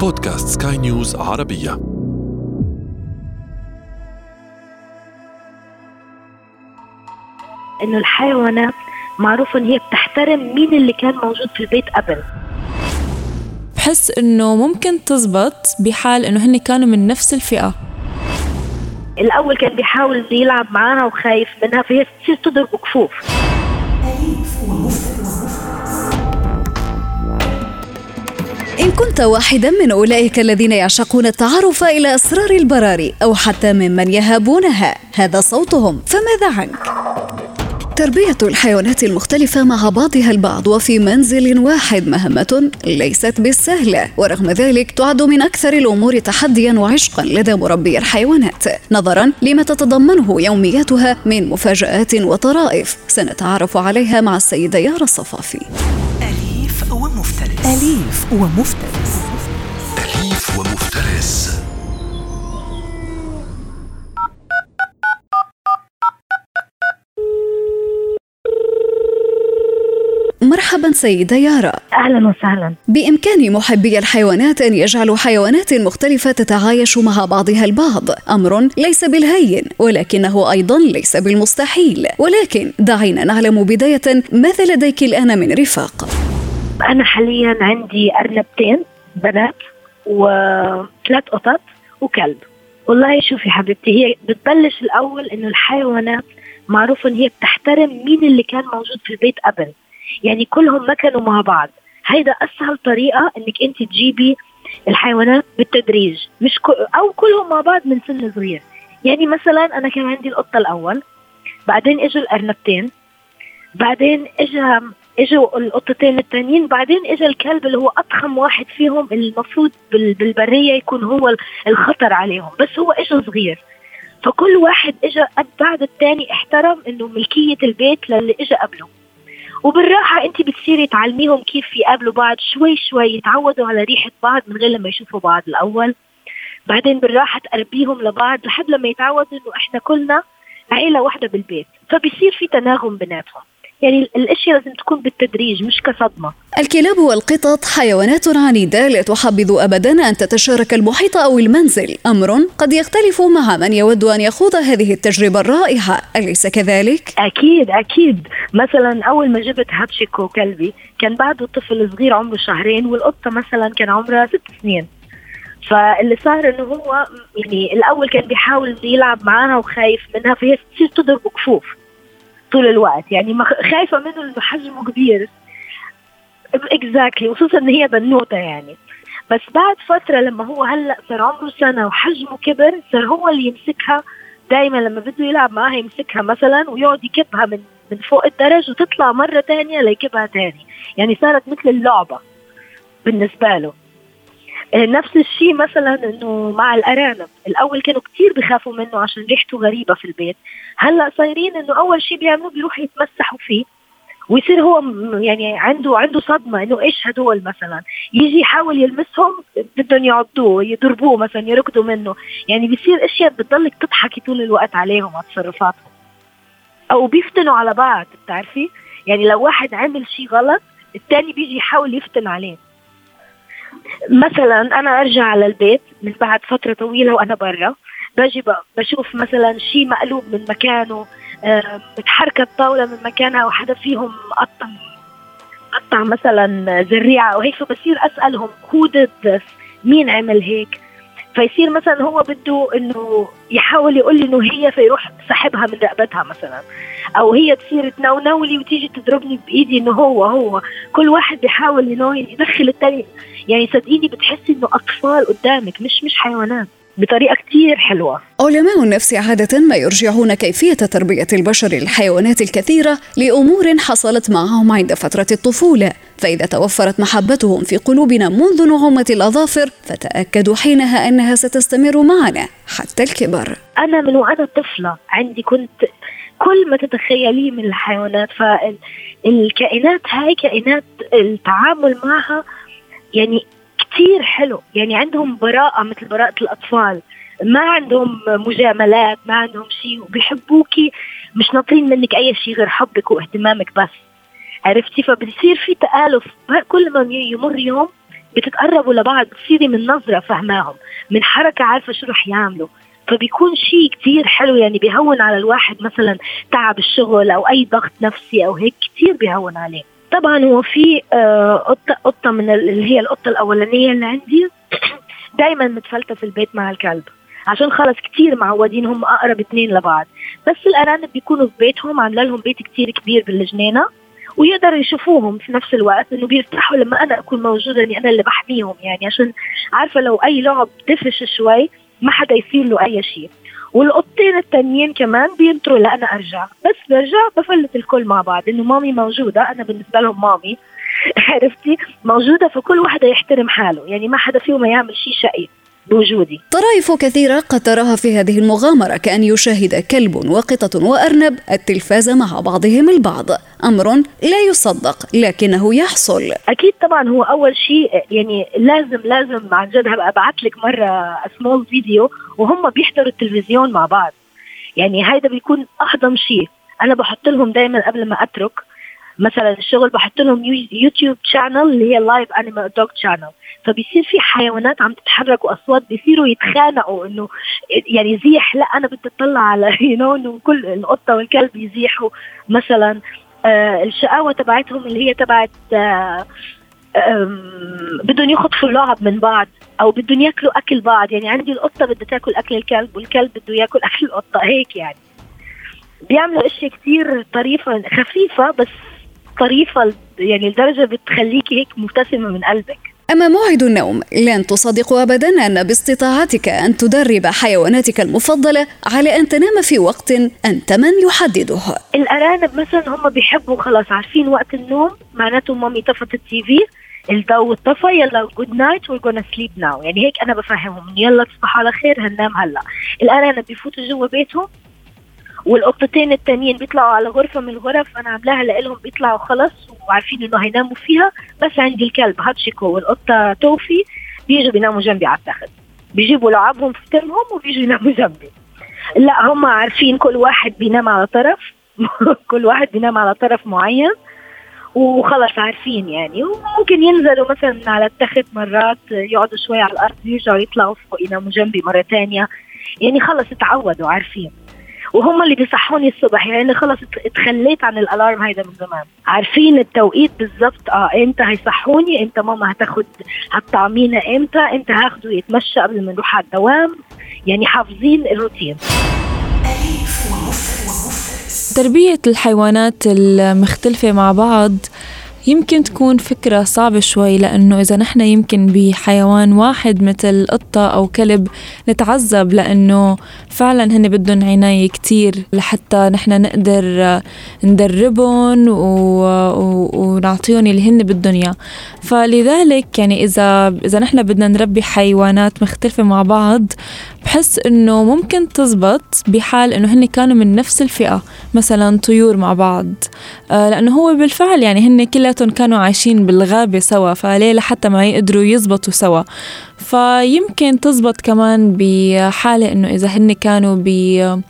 بودكاست سكاي نيوز عربية. إنه الحيوانات معروف إن هي بتحترم مين اللي كان موجود في البيت قبل. بحس إنه ممكن تزبط بحال إنه هن كانوا من نفس الفئة. الأول كان بيحاول يلعب معاها وخايف منها فهي تصير تضرب كفوف كنت واحدا من أولئك الذين يعشقون التعرف إلى أسرار البراري أو حتى ممن يهابونها. هذا صوتهم. فماذا عنك؟ تربية الحيوانات المختلفة مع بعضها البعض وفي منزل واحد مهمة ليست بالسهلة ورغم ذلك تعد من أكثر الأمور تحديا وعشقا لدى مربي الحيوانات. نظرا لما تتضمنه يومياتها من مفاجآت وطرائف. سنتعرف عليها مع السيدة يارا الصفافي. أليف ومفترس. أليف ومفترس. مرحبا سيدة يارا. أهلا وسهلا. بإمكان محبي الحيوانات أن يجعلوا حيوانات مختلفة تتعايش مع بعضها البعض. أمر ليس بالهين ولكنه أيضا ليس بالمستحيل. ولكن دعينا نعلم بداية ماذا لديك الآن من رفاق. أنا حاليا عندي أرنبتين بنات وثلاث قطط وكلب. والله شوفي حبيبتي هي بتبلش الأول إنه الحيوانات معروف ان هي بتحترم مين اللي كان موجود في البيت قبل. يعني كلهم ما كانوا مع بعض. هيدا أسهل طريقة إنك أنت تجيبي الحيوانات بالتدريج. مش كو أو كلهم مع بعض من سن صغير. يعني مثلا أنا كان عندي القطة الأول بعدين إجوا الأرنبتين بعدين إجا إجوا القطتين التانيين. بعدين اجى الكلب اللي هو أضخم واحد فيهم المفروض بال- بالبرية يكون هو ال- الخطر عليهم. بس هو اجى صغير. فكل واحد اجى بعد التاني احترم إنه ملكية البيت للي اجى قبله. وبالراحة انت بتصيري تعلميهم كيف يقابلوا بعض شوي شوي يتعودوا على ريحة بعض من غير لما يشوفوا بعض الأول. بعدين بالراحة تقربيهم لبعض لحد لما يتعودوا إنه إحنا كلنا عيلة واحدة بالبيت. فبصير في تناغم بيناتهم. يعني الأشياء لازم تكون بالتدريج مش كصدمة. الكلاب والقطط حيوانات عنيدة لا تحبذ أبدا أن تتشارك المحيط أو المنزل. أمر قد يختلف مع من يود أن يخوض هذه التجربة الرائعة. أليس كذلك؟ أكيد أكيد. مثلا أول ما جبت هاتشيكو كلبي كان بعده طفل صغير عمره شهرين والقطة مثلا كان عمرها ست سنين. فاللي صار إنه هو يعني الأول كان بيحاول يلعب معاها وخايف منها فهي تصير تضرب كفوف. طول الوقت. يعني خايفة منه إنه حجمه كبير. اكزاكتلي خصوصا إن هي بنوتة يعني. بس بعد فترة لما هو هلأ صار عمره سنة وحجمه كبر صار هو اللي يمسكها. دائما لما بده يلعب معاها يمسكها مثلا ويقعد يكبها من من فوق الدرج وتطلع مرة تانية ليكبها تاني. يعني صارت مثل اللعبة بالنسبة له. نفس الشيء مثلا إنه مع الأرانب. الأول كانوا كتير بخافوا منه عشان ريحته غريبة في البيت. هلأ صايرين إنه أول شيء بيعملوه بيروحوا يتمسحوا فيه. ويصير هو يعني عنده عنده صدمة إنه إيش هدول مثلا. يجي يحاول يلمسهم بدهم يعضوه يضربوه مثلا يركضوا منه. يعني بيصير أشياء بتضلك تضحكي طول الوقت عليهم على تصرفاتهم. أو بيفتنوا على بعض بتعرفي؟ يعني لو واحد عمل شيء غلط الثاني بيجي يحاول يفتن عليه. مثلا أنا أرجع على البيت من بعد فترة طويلة وأنا برا. باجي ب- بشوف مثلا شيء مقلوب من مكانه آه، متحركه الطاولة من مكانها وحدا فيهم قطع قطع مثلا زريعه أو هيك فبصير أسألهم this مين عمل هيك؟ فيصير مثلا هو بده إنه يحاول يقول لي إنه هي فيروح سحبها من رقبتها مثلا. أو هي تصير تنونولي وتيجي تضربني بإيدي إنه هو هو. كل واحد بيحاول يدخل الثاني يعني صدقيني بتحسي إنه أطفال قدامك مش مش حيوانات. بطريقة كتير حلوة. علماء النفس عادة ما يرجعون كيفية تربية البشر للحيوانات الكثيرة لأمور حصلت معهم عند فترة الطفولة، فإذا توفرت محبتهم في قلوبنا منذ نعومة الأظافر، فتأكدوا حينها أنها ستستمر معنا حتى الكبر. أنا من وأنا طفلة عندي كنت كل ما تتخيليه من الحيوانات فالكائنات هاي كائنات التعامل معها يعني كتير حلو. يعني عندهم براءة مثل براءة الأطفال. ما عندهم مجاملات ما عندهم شيء وبيحبوكي. مش ناطرين منك أي شيء غير حبك واهتمامك بس. عرفتي؟ فبصير في تآلف. كل ما يمر يوم بتتقربوا لبعض بتصيري من نظرة فهماهم من حركة عارفة شو رح يعملوا. فبيكون شيء كتير حلو. يعني بيهون على الواحد مثلا تعب الشغل أو أي ضغط نفسي أو هيك كتير بيهون عليه. طبعا هو في آه، قطة قطة من اللي هي القطة الأولانية اللي عندي. دائما متفلتة في البيت مع الكلب. عشان خلص كتير معودين هم أقرب اثنين لبعض. بس الأرانب بيكونوا في بيتهم عاملة لهم بيت كتير كبير بالجنينة. ويقدروا يشوفوهم في نفس الوقت إنه بيرتاحوا لما أنا أكون موجودة إني أنا اللي بحميهم. يعني عشان عارفة لو أي لعب دفش شوي ما حدا يصير له أي شيء. والقطين التانيين كمان بينطروا لأنا أرجع. بس برجع بفلت الكل مع بعض إنه مامي موجودة أنا بالنسبة لهم مامي. عرفتي؟ موجودة فكل واحدة يحترم حاله. يعني ما حدا فيهم يعمل شيء شقي. بوجودي. طرائف كثيرة قد تراها في هذه المغامرة كأن يشاهد كلب وقطة وأرنب. التلفاز مع بعضهم البعض. أمر لا يصدق لكنه يحصل. أكيد طبعا هو أول شيء يعني لازم لازم عن جد هبقى أبعث لك مرة small video وهم بيحضروا التلفزيون مع بعض. يعني هيدا بيكون أهضم شيء. أنا بحط لهم دائما قبل ما أترك مثلا الشغل بحط لهم YouTube channel اللي هي live animal dog channel فبيصير في حيوانات عم تتحرك وأصوات بيصيروا يتخانقوا إنه يعني زيح لا أنا بدي أطلع على you know إنه كل القطة والكلب يزيحوا. مثلا آه الشقاوة تبعتهم اللي هي تبعت آه بدهم يخطفوا لعب من بعض أو بدهم ياكلوا أكل بعض. يعني عندي القطة بدها تاكل أكل الكلب والكلب بده ياكل أكل القطة. هيك يعني. بيعملوا اشياء كثير طريفة خفيفة بس طريفه يعني لدرجه بتخليكي هيك مبتسمة من قلبك. أما موعد النوم لن تصدق أبدا أن باستطاعتك أن تدرب حيواناتك المفضلة على أن تنام في وقت أنت من يحدده. الأرانب مثلا هم بيحبوا خلاص عارفين وقت النوم؟ معناته mommy طفت ال TV الضوء طفى يلا good night we're gonna sleep now يعني هيك أنا بفهمهم يلا تصبحوا على خير هننام هلأ. الأرانب بيفوتوا جوا بيتهم والقطتين التانيين بيطلعوا على غرفة من الغرف أنا عاملاها لإلهم بيطلعوا خلص وعارفين إنه هيناموا فيها بس عندي الكلب هاتشيكو والقطة توفي بيجوا بيناموا جنبي على التخت. بيجيبوا لعابهم في تمهم وبيجوا يناموا جنبي. لا هم عارفين كل واحد بينام على طرف كل واحد بينام على طرف معين وخلص عارفين يعني. وممكن ينزلوا مثلا على التخت مرات يقعدوا شوي على الأرض يرجعوا يطلعوا فوق يناموا جنبي مرة ثانية يعني خلص اتعودوا عارفين. وهم اللي بيصحوني الصبح. يعني خلص اتخليت عن الألارم هيدا من زمان. عارفين التوقيت بالضبط؟ آه إمتى هيصحوني؟ إمتى ماما هتاخد هتطعمينا إمتى؟ إمتى هاخده يتمشى قبل ما نروح على الدوام؟ يعني حافظين الروتين. تربية الحيوانات المختلفة مع بعض يمكن تكون فكرة صعبة شوي لأنه إذا نحن يمكن بحيوان واحد مثل قطة أو كلب نتعذب لأنه فعلا هن بدهم عناية كتير لحتى نحن نقدر ندربهم ونعطيهم اللي هن بدهم إياه. فلذلك يعني إذا إذا نحن بدنا نربي حيوانات مختلفة مع بعض بحس إنه ممكن تزبط بحال إنه هن كانوا من نفس الفئة مثلا طيور مع بعض. آه لأنه هو بالفعل يعني هن كلياتهم كانوا عايشين بالغابة سوا فليه لحتى ما يقدروا يزبطوا سوا؟ فيمكن تزبط كمان بحالة إنه إذا هن كانوا ب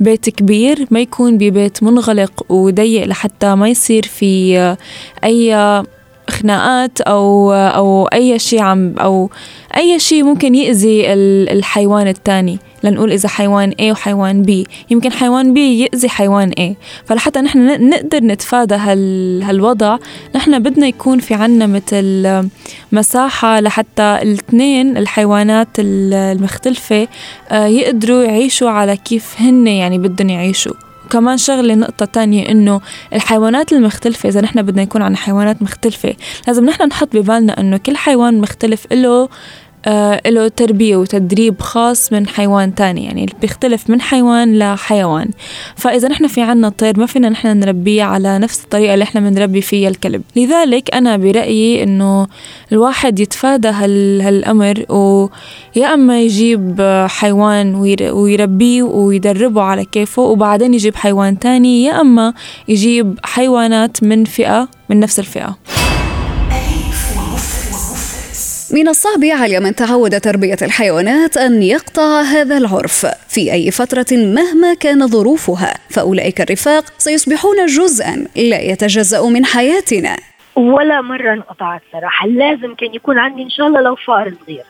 بيت كبير ما يكون ببيت منغلق وضيق لحتى ما يصير في أي خناقات أو أو أي شيء عم أو أي شيء ممكن يأذي الحيوان الثاني لنقول إذا حيوان A وحيوان B. يمكن حيوان B يأذي حيوان A. فلحتى نحن نقدر نتفادى هال هالوضع نحن بدنا يكون في عنا مثل مساحة لحتى الاثنين الحيوانات المختلفة آه، يقدروا يعيشوا على كيف هن يعني بدهم يعيشوا. وكمان شغلة نقطة تانية إنه الحيوانات المختلفة إذا نحن بدنا يكون عنا حيوانات مختلفة لازم نحن نحط ببالنا إنه كل حيوان مختلف له له تربية وتدريب خاص من حيوان تاني. يعني بيختلف من حيوان لحيوان. فإذا نحن في عنا طير ما فينا نحن نربيه على نفس الطريقة اللي إحنا بنربي فيها الكلب. لذلك أنا برأيي إنه الواحد يتفادى هال هالأمر ويا أما يجيب حيوان ويربيه ويدربه على كيفه وبعدين يجيب حيوان تاني يا أما يجيب حيوانات من فئة من نفس الفئة. من الصعب على من تعود تربية الحيوانات أن يقطع هذا العرف. في أي فترة مهما كان ظروفها فأولئك الرفاق سيصبحون جزءا لا يتجزأ من حياتنا. ولا مرة انقطعت صراحة. لازم كان يكون عندي إن شاء الله لو فار صغير.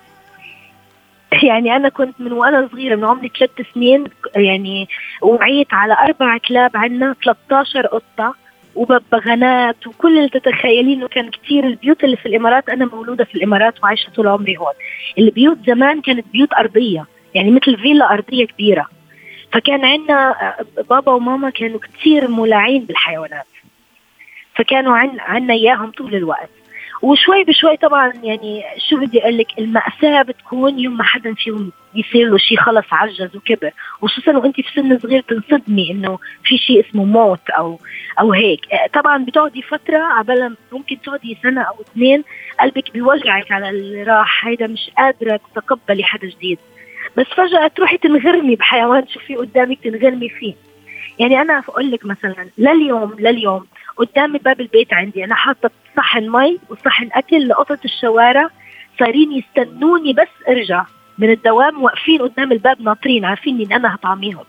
يعني أنا كنت من وأنا صغيرة من عمري ثلاث سنين يعني وعيت على أربع كلاب عندنا 13 قطة. وببغانات وكل اللي تتخيلينه. كان كثير البيوت اللي في الإمارات أنا مولودة في الإمارات وعايشة طول عمري هون. البيوت زمان كانت بيوت أرضية يعني مثل فيلا أرضية كبيرة. فكان عندنا بابا وماما كانوا كثير مولعين بالحيوانات. فكانوا عندنا إياهم طول الوقت. وشوي بشوي طبعا يعني شو بدي أقول لك المأساة بتكون يوم ما حدا فيهم يصير له شيء خلص عجز وكبر. وخصوصا وانت في سن صغير تنصدمي إنه في شيء اسمه موت أو أو هيك. طبعا بتقعدي فترة عبال ممكن تقعدي سنة أو اثنين قلبك بيوجعك على اللي راح هيدا مش قادرة تتقبلي حدا جديد. بس فجأة تروحي تنغرمي بحيوان تشوفيه قدامك تنغرمي فيه. يعني أنا أقول لك مثلا لليوم لليوم قدامي باب البيت عندي أنا حاطة صحن مي وصحن اكل لقطة الشوارع. صايرين يستنوني بس أرجع من الدوام واقفين قدام الباب ناطرين عارفين ان أنا هطعميهم.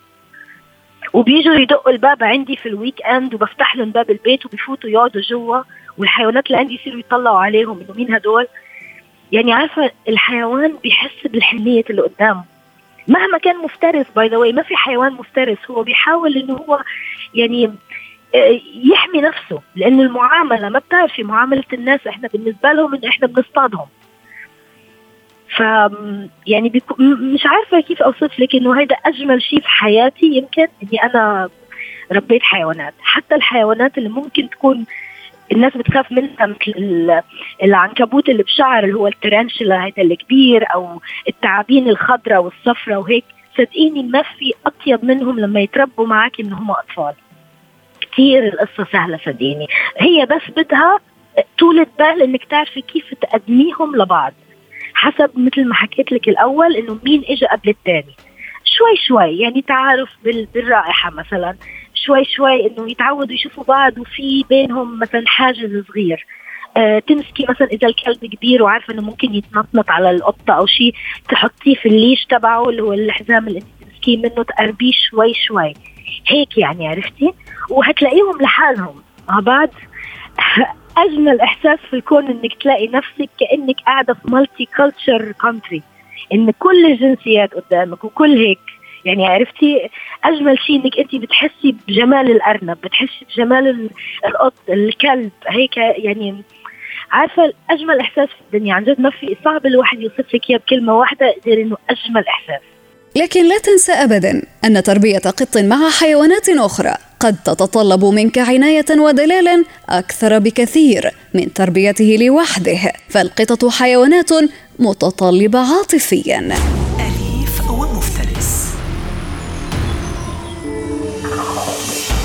وبيجوا يدقوا الباب عندي في ال weekend وبفتح لهم باب البيت وبيفوتوا يقعدوا جوا والحيوانات اللي عندي يصيروا يطلعوا عليهم إنه مين هدول؟ يعني عارفة الحيوان بيحس بالحنية اللي قدامه. مهما كان مفترس by the way ما في حيوان مفترس هو بيحاول إنه هو يعني يحمي نفسه لأنه المعاملة ما بتعرفي معاملة الناس إحنا بالنسبة لهم ان إحنا بنصطادهم. ف يعني بيكو مش عارفة كيف أوصف لك إنه هيدا أجمل شيء في حياتي يمكن إني أنا ربيت حيوانات. حتى الحيوانات اللي ممكن تكون الناس بتخاف منها مثل العنكبوت اللي بشعر اللي هو الترانشلا هيدا الكبير أو التعابين الخضراء والصفراء وهيك صدقيني ما في أطيب منهم لما يتربوا معك ان هم أطفال. كثير القصة سهلة صدقيني. هي بس بدها طولة بال إنك تعرفي كيف تقدميهم لبعض. حسب مثل ما حكيت لك الأول إنه مين اجى قبل الثاني شوي شوي يعني تعارف بالرائحة مثلا. شوي شوي إنه يتعودوا يشوفوا بعض وفي بينهم مثلا حاجز صغير. آه تمسكي مثلا إذا الكلب كبير وعارفة إنه ممكن يتنطنط على القطة أو شيء تحطيه في ال leash تبعه اللي هو الحزام اللي تمسكيه منه تقربيه شوي شوي. هيك يعني عرفتي؟ وهتلاقيهم لحالهم. مع بعض أجمل إحساس في الكون إنك تلاقي نفسك كأنك قاعدة في multiculture country إن كل الجنسيات قدامك وكل هيك. يعني عرفتي؟ أجمل شيء إنك انت بتحسي بجمال الأرنب بتحسي بجمال القط الكلب هيك يعني. عارفة أجمل إحساس في الدنيا؟ عن جد ما في صعب الواحد يوصف لك إياه بكلمة واحدة غير إنه أجمل إحساس. لكن لا تنسى ابدا أن تربية قط مع حيوانات أخرى قد تتطلب منك عناية ودلالا أكثر بكثير من تربيته لوحده فالقطط حيوانات متطلبة عاطفيا.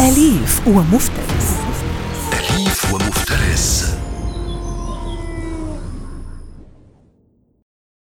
أليف ومفترس. أليف ومفترس.